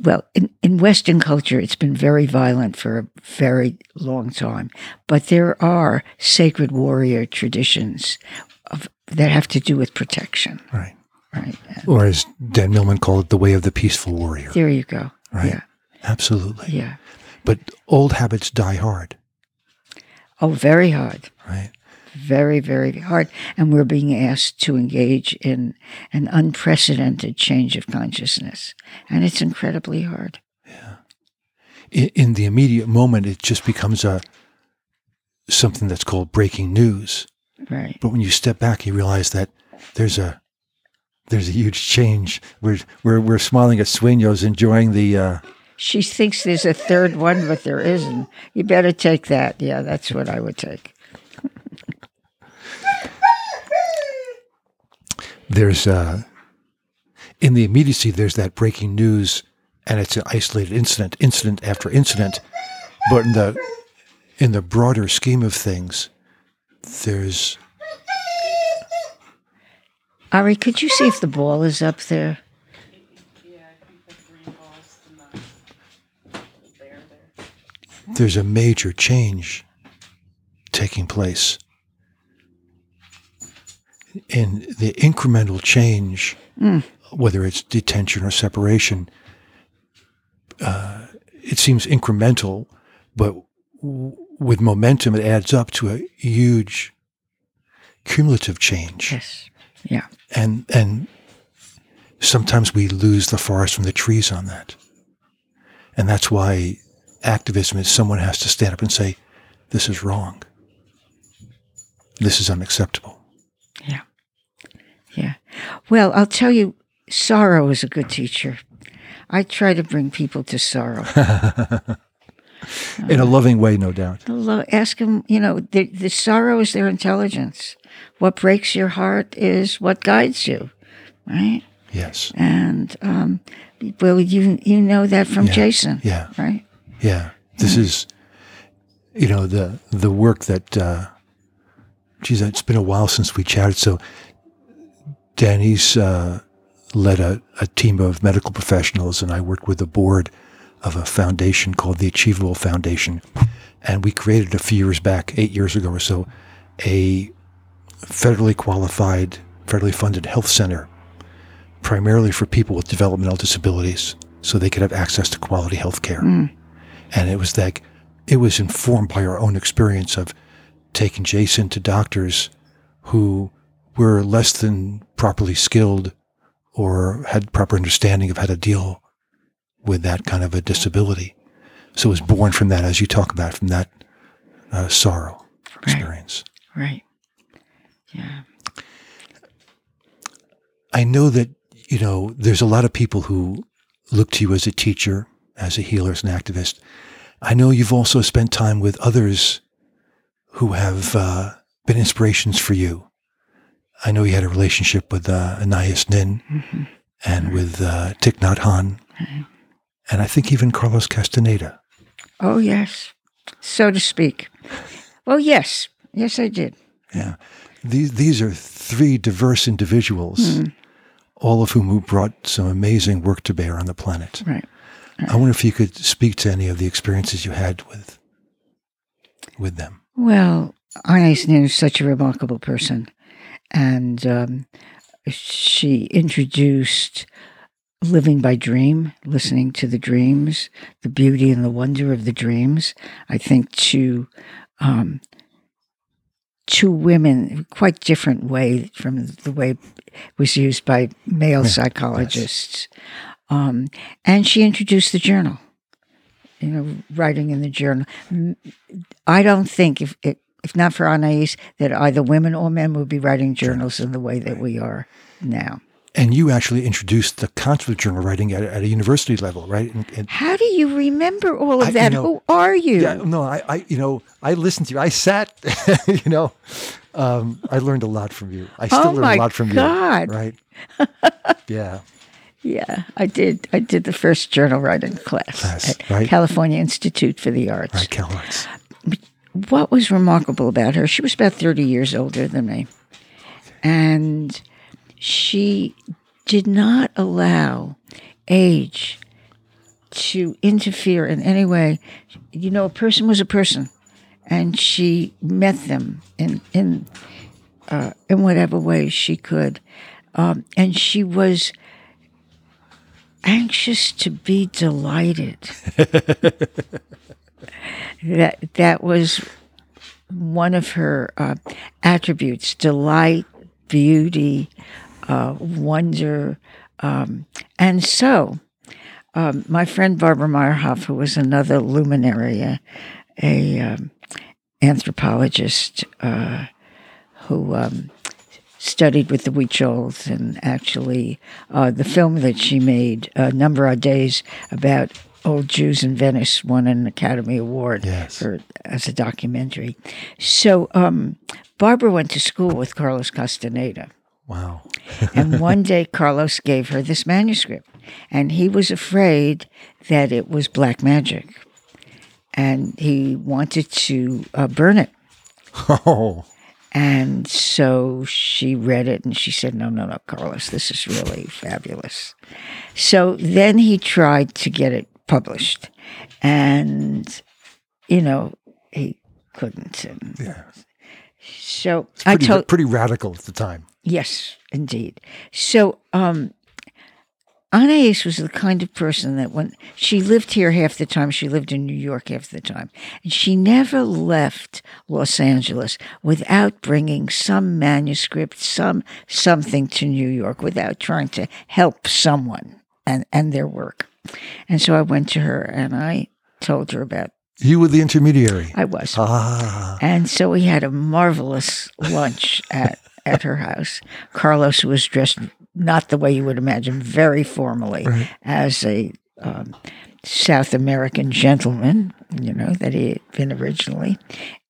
well, in, in Western culture, it's been very violent for a very long time, but there are sacred warrior traditions of, that have to do with protection, right. right? Or as Dan Millman called it, the way of the peaceful warrior. There you go. Right. Yeah, Absolutely. yeah. But old habits die hard, Oh, very hard. right? Very, very hard. And we're being asked to engage in an unprecedented change of consciousness. And it's incredibly hard. in, in the immediate moment, it just becomes a something that's called breaking news. Right. But when you step back, you realize that there's a there's a huge change. We're we're we're smiling at Sueños, enjoying the. Uh, She thinks there's a third one, but there isn't. You better take that. Yeah, that's what I would take. There's uh, in the immediacy, there's that breaking news, and it's an isolated incident, incident after incident. But in the in the broader scheme of things, there's Ari, could you see if the ball is up there? there's a major change taking place. In the incremental change, whether it's detention or separation, uh, it seems incremental, but w- with momentum, it adds up to a huge cumulative change. Yes. Yeah. And and sometimes we lose the forest from the trees on that. And that's why activism is someone has to stand up and say, This is wrong. This is unacceptable. Yeah. Yeah. Well, I'll tell you, sorrow is a good teacher. I try to bring people to sorrow. In a loving way, no doubt. Ask them, you know, the, the sorrow is their intelligence. What breaks your heart is what guides you, right? Yes. And, um, well, you, you know that from Jason, Yeah. right? Yeah. This is you know, the the work that uh geez, it's been a while since we chatted, so Danny's uh led a, a team of medical professionals and I worked with the board of a foundation called the Achievable Foundation. And we created a few years back, eight years ago or so, a federally qualified, federally funded health center, primarily for people with developmental disabilities, so they could have access to quality health care. And it was like, it was informed by our own experience of taking Jason to doctors who were less than properly skilled or had proper understanding of how to deal with that kind of a disability. So it was born from that, as you talk about, from that uh, sorrow experience. Right. Yeah. I know that, you know, there's a lot of people who look to you as a teacher, as a healer, as an activist. I know you've also spent time with others who have uh, been inspirations for you. I know he had a relationship with uh, Anais Nin and with uh, Thich Nhat Hanh, and I think even Carlos Castaneda. Oh, yes. So to speak. Well, yes. Yes, I did. Yeah. These, these are three diverse individuals, all of whom who brought some amazing work to bear on the planet. Right. I wonder if you could speak to any of the experiences you had with with them. Well, Anais Nin is such a remarkable person. And um, she introduced living by dream, listening to the dreams, the beauty and the wonder of the dreams. I think to um, two women, quite different way from the way it was used by male psychologists. Um, and she introduced the journal, you know, writing in the journal. I don't think if it, if not for Anais, that either women or men would be writing journals in the way that we are now. And you actually introduced the concept of journal writing at, at a university level, right? And, and How do you remember all of I- you that? know- Who are you? yeah, no, I, I, you know, I listened to you. I sat, you know, um, I learned a lot from you. I still Oh learn a lot from God. you, right? yeah. Yeah, I did. I did the first journal writing class Class, at right. California Institute for the Arts. Right, Cal Arts. What was remarkable about her, she was about 30 years older than me. And she did not allow age to interfere in any way. You know, a person was a person, and she met them in in uh, in whatever way she could, um, and she was anxious to be delighted. that that was one of her uh, attributes: delight, beauty, uh, wonder, um, and so. Um, my friend Barbara Myerhoff, who was another luminary, a, a um, anthropologist uh, who um, studied with the Huichols, and actually uh, the film that she made, uh, Number Our Days, about old Jews in Venice, won an Academy Award Yes. for as a documentary. So um, Barbara went to school with Carlos Castaneda. Wow. And one day, Carlos gave her this manuscript, and he was afraid that it was black magic, and he wanted to uh, burn it. Oh, And so she read it, and she said, "No, no, no, Carlos, this is really fabulous." So then he tried to get it published, and you know he couldn't. And yeah. so I Pretty, told pretty radical at the time. Yes, indeed. So, um, Anais was the kind of person that when she lived here half the time, she lived in New York half the time. And she never left Los Angeles without bringing some manuscript, some something to New York without trying to help someone and, and their work. And so I went to her and I told her about You were the intermediary. I was. Ah, And so we had a marvelous lunch at, at her house. Carlos was dressed not the way you would imagine, very formally, Right. as a um, South American gentleman, you know, that he had been originally.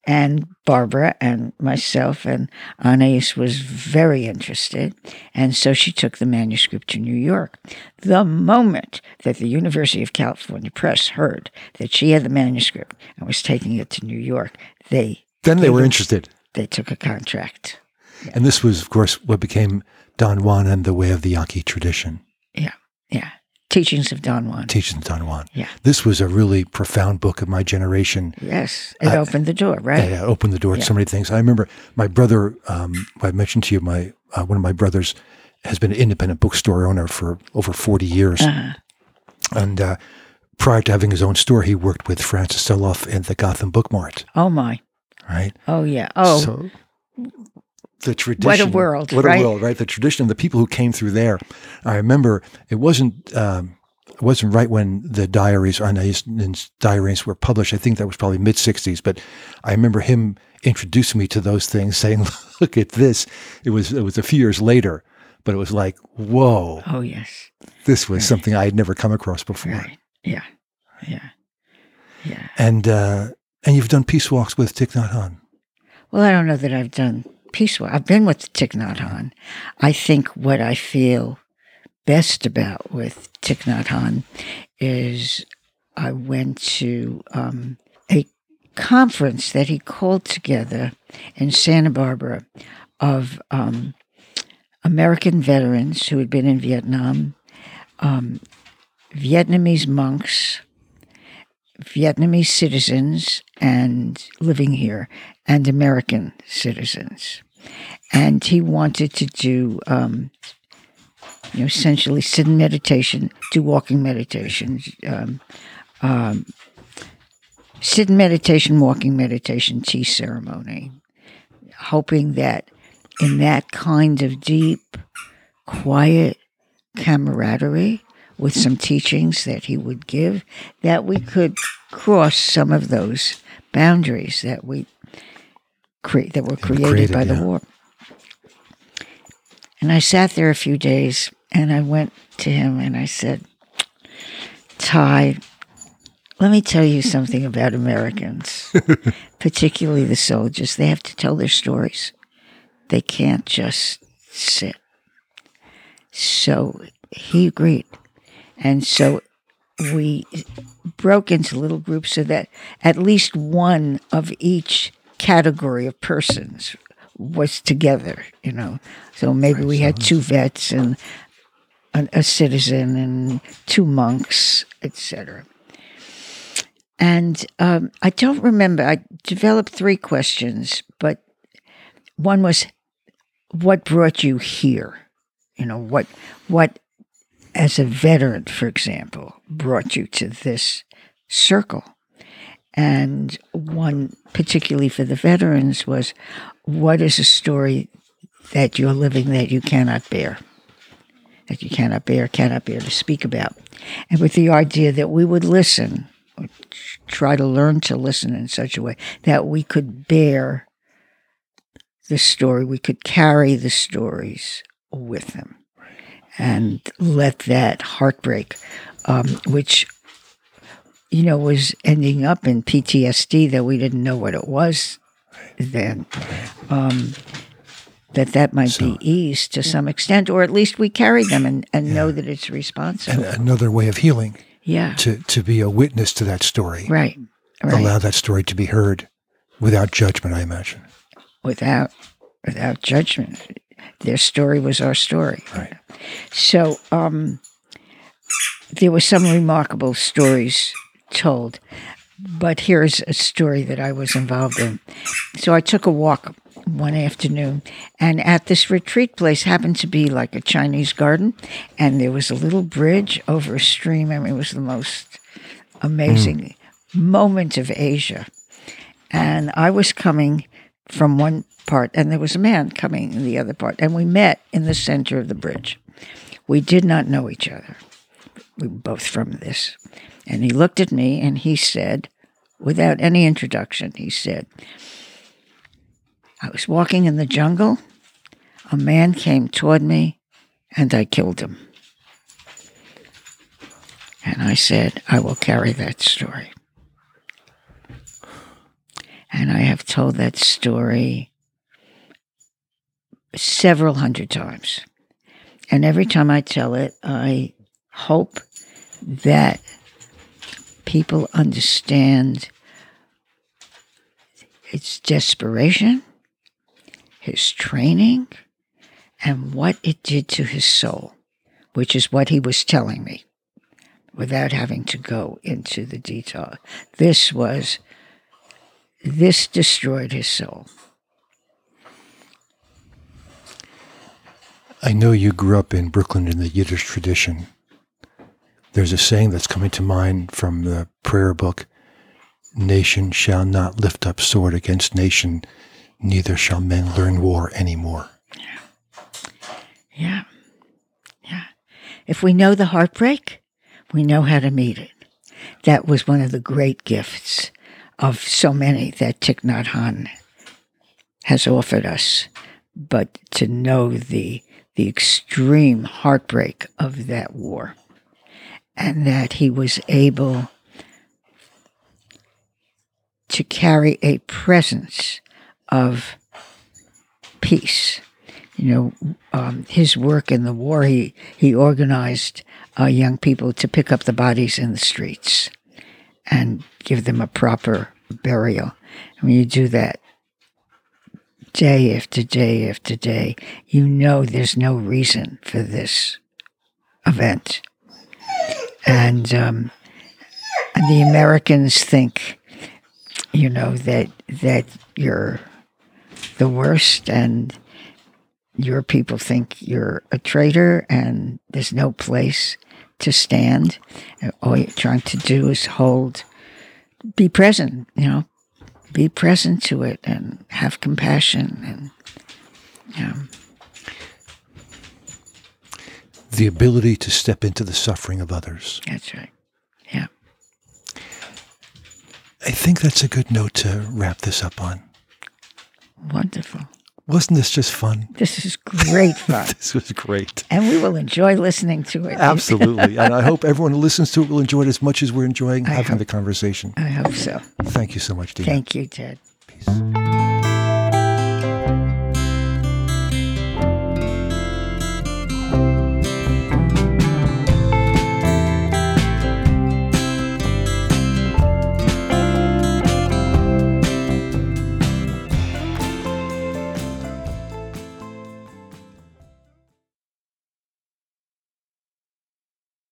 And Barbara and myself and Anais was very interested. And so she took the manuscript to New York. The moment that the University of California Press heard that she had the manuscript and was taking it to New York, they then they They were interested. they took a contract. And this was, of course, what became Don Juan and the Way of the Yaqui tradition. Yeah, yeah. Teachings of Don Juan. Teachings of Don Juan. Yeah. This was a really profound book of my generation. Yes, it I- opened the door, right? It uh, opened the door to so many things. I remember my brother, um, I mentioned to you, my uh, one of my brothers has been an independent bookstore owner for over 40 years. Uh-huh. And uh, prior to having his own store, he worked with Frances Steloff in the Gotham Book Mart, Oh my. right? Oh yeah. Oh, So the tradition. world, What right? a world, right? The tradition of the people who came through there. I remember it wasn't. Um, it wasn't right when the diaries, Anais' diaries were published. I think that was probably mid 60s. But I remember him introducing me to those things, saying, look at this. It was, it was a few years later, but it was like, whoa, oh yes. this was something I had never come across before. Right. Yeah. Yeah. Yeah. And, uh, and you've done peace walks with Thich Nhat Hanh. Well, I don't know that I've done peace walk. I've been with Thich Nhat Hanh. I think what I feel best about with Thich Nhat Hanh is I went to um, a conference that he called together in Santa Barbara of um, American veterans who had been in Vietnam, um, Vietnamese monks, Vietnamese citizens and living here, and American citizens. And he wanted to do, um, you know, essentially sit in meditation, do walking meditation, um, um, sit in meditation, walking meditation, tea ceremony, hoping that in that kind of deep, quiet camaraderie with some teachings that he would give, that we could cross some of those boundaries that we cre- that were created, created, by the war. And I sat there a few days and I went to him and I said, Thay, let me tell you something about Americans, particularly the soldiers. They have to tell their stories, they can't just sit. So he agreed. And so we broke into little groups so that at least one of each category of persons was together, you know. So maybe we had two vets and a, a citizen and two monks, etc. And um, I don't remember. I developed three questions, but one was, "What brought you here?" You know, what what as a veteran, for example, brought you to this circle? And one, particularly for the veterans, was what is a story that you're living that you cannot bear? That you cannot bear, cannot bear to speak about. And with the idea that we would listen, try to learn to listen in such a way that we could bear the story, we could carry the stories with them and let that heartbreak, um, which you know was ending up in PTSD that we didn't know what it was then, um, that that might be eased to some extent, or at least we carry them and, and know that it's responsible. And another way of healing yeah, to, to be a witness to that story. right, right. Allow that story to be heard without judgment, I imagine. without without judgment. Their story was our story. Right. So um, there were some remarkable stories told, but here's a story that I was involved in. So I took a walk one afternoon, and at this retreat place happened to be like a Chinese garden, and there was a little bridge over a stream. I mean, it was the most amazing moment of Asia. And I was coming from one part, and there was a man coming in the other part, and we met in the center of the bridge. We did not know each other. We were both from this. And he looked at me and he said, without any introduction, he said, I was walking in the jungle. A man came toward me and I killed him. And I said, I will carry that story. And I have told that story several hundred times. And every time I tell it, I hope that people understand its desperation, his training, and what it did to his soul, which is what he was telling me without having to go into the detail. This was, this destroyed his soul. I know you grew up in Brooklyn in the Yiddish tradition. There's a saying that's coming to mind from the prayer book Nation shall not lift up sword against nation, neither shall men learn war anymore. Yeah. Yeah. Yeah. If we know the heartbreak, we know how to meet it. That was one of the great gifts of so many that Thich Nhat Hanh has offered us. But to know the the extreme heartbreak of that war and that he was able to carry a presence of peace. You know, um, his work in the war, he, he organized uh, young people to pick up the bodies in the streets and give them a proper burial. And when you do that day after day after day, you know there's no reason for this event. And, um, the Americans think, you know, that that you're the worst and your people think you're a traitor and there's no place to stand. And all you're trying to do is hold, be present, you know, be present to it and have compassion and, know, The ability to step into the suffering of others. that's right. Yeah. I think that's a good note to wrap this up on. Wonderful. Wasn't this just fun? This is great fun. This was great. and we will enjoy listening to it. Absolutely. and I hope everyone who listens to it will enjoy it as much as we're enjoying I having hope- the conversation. I hope so. Thank you so much, Deena. Thank you, Ted. Peace.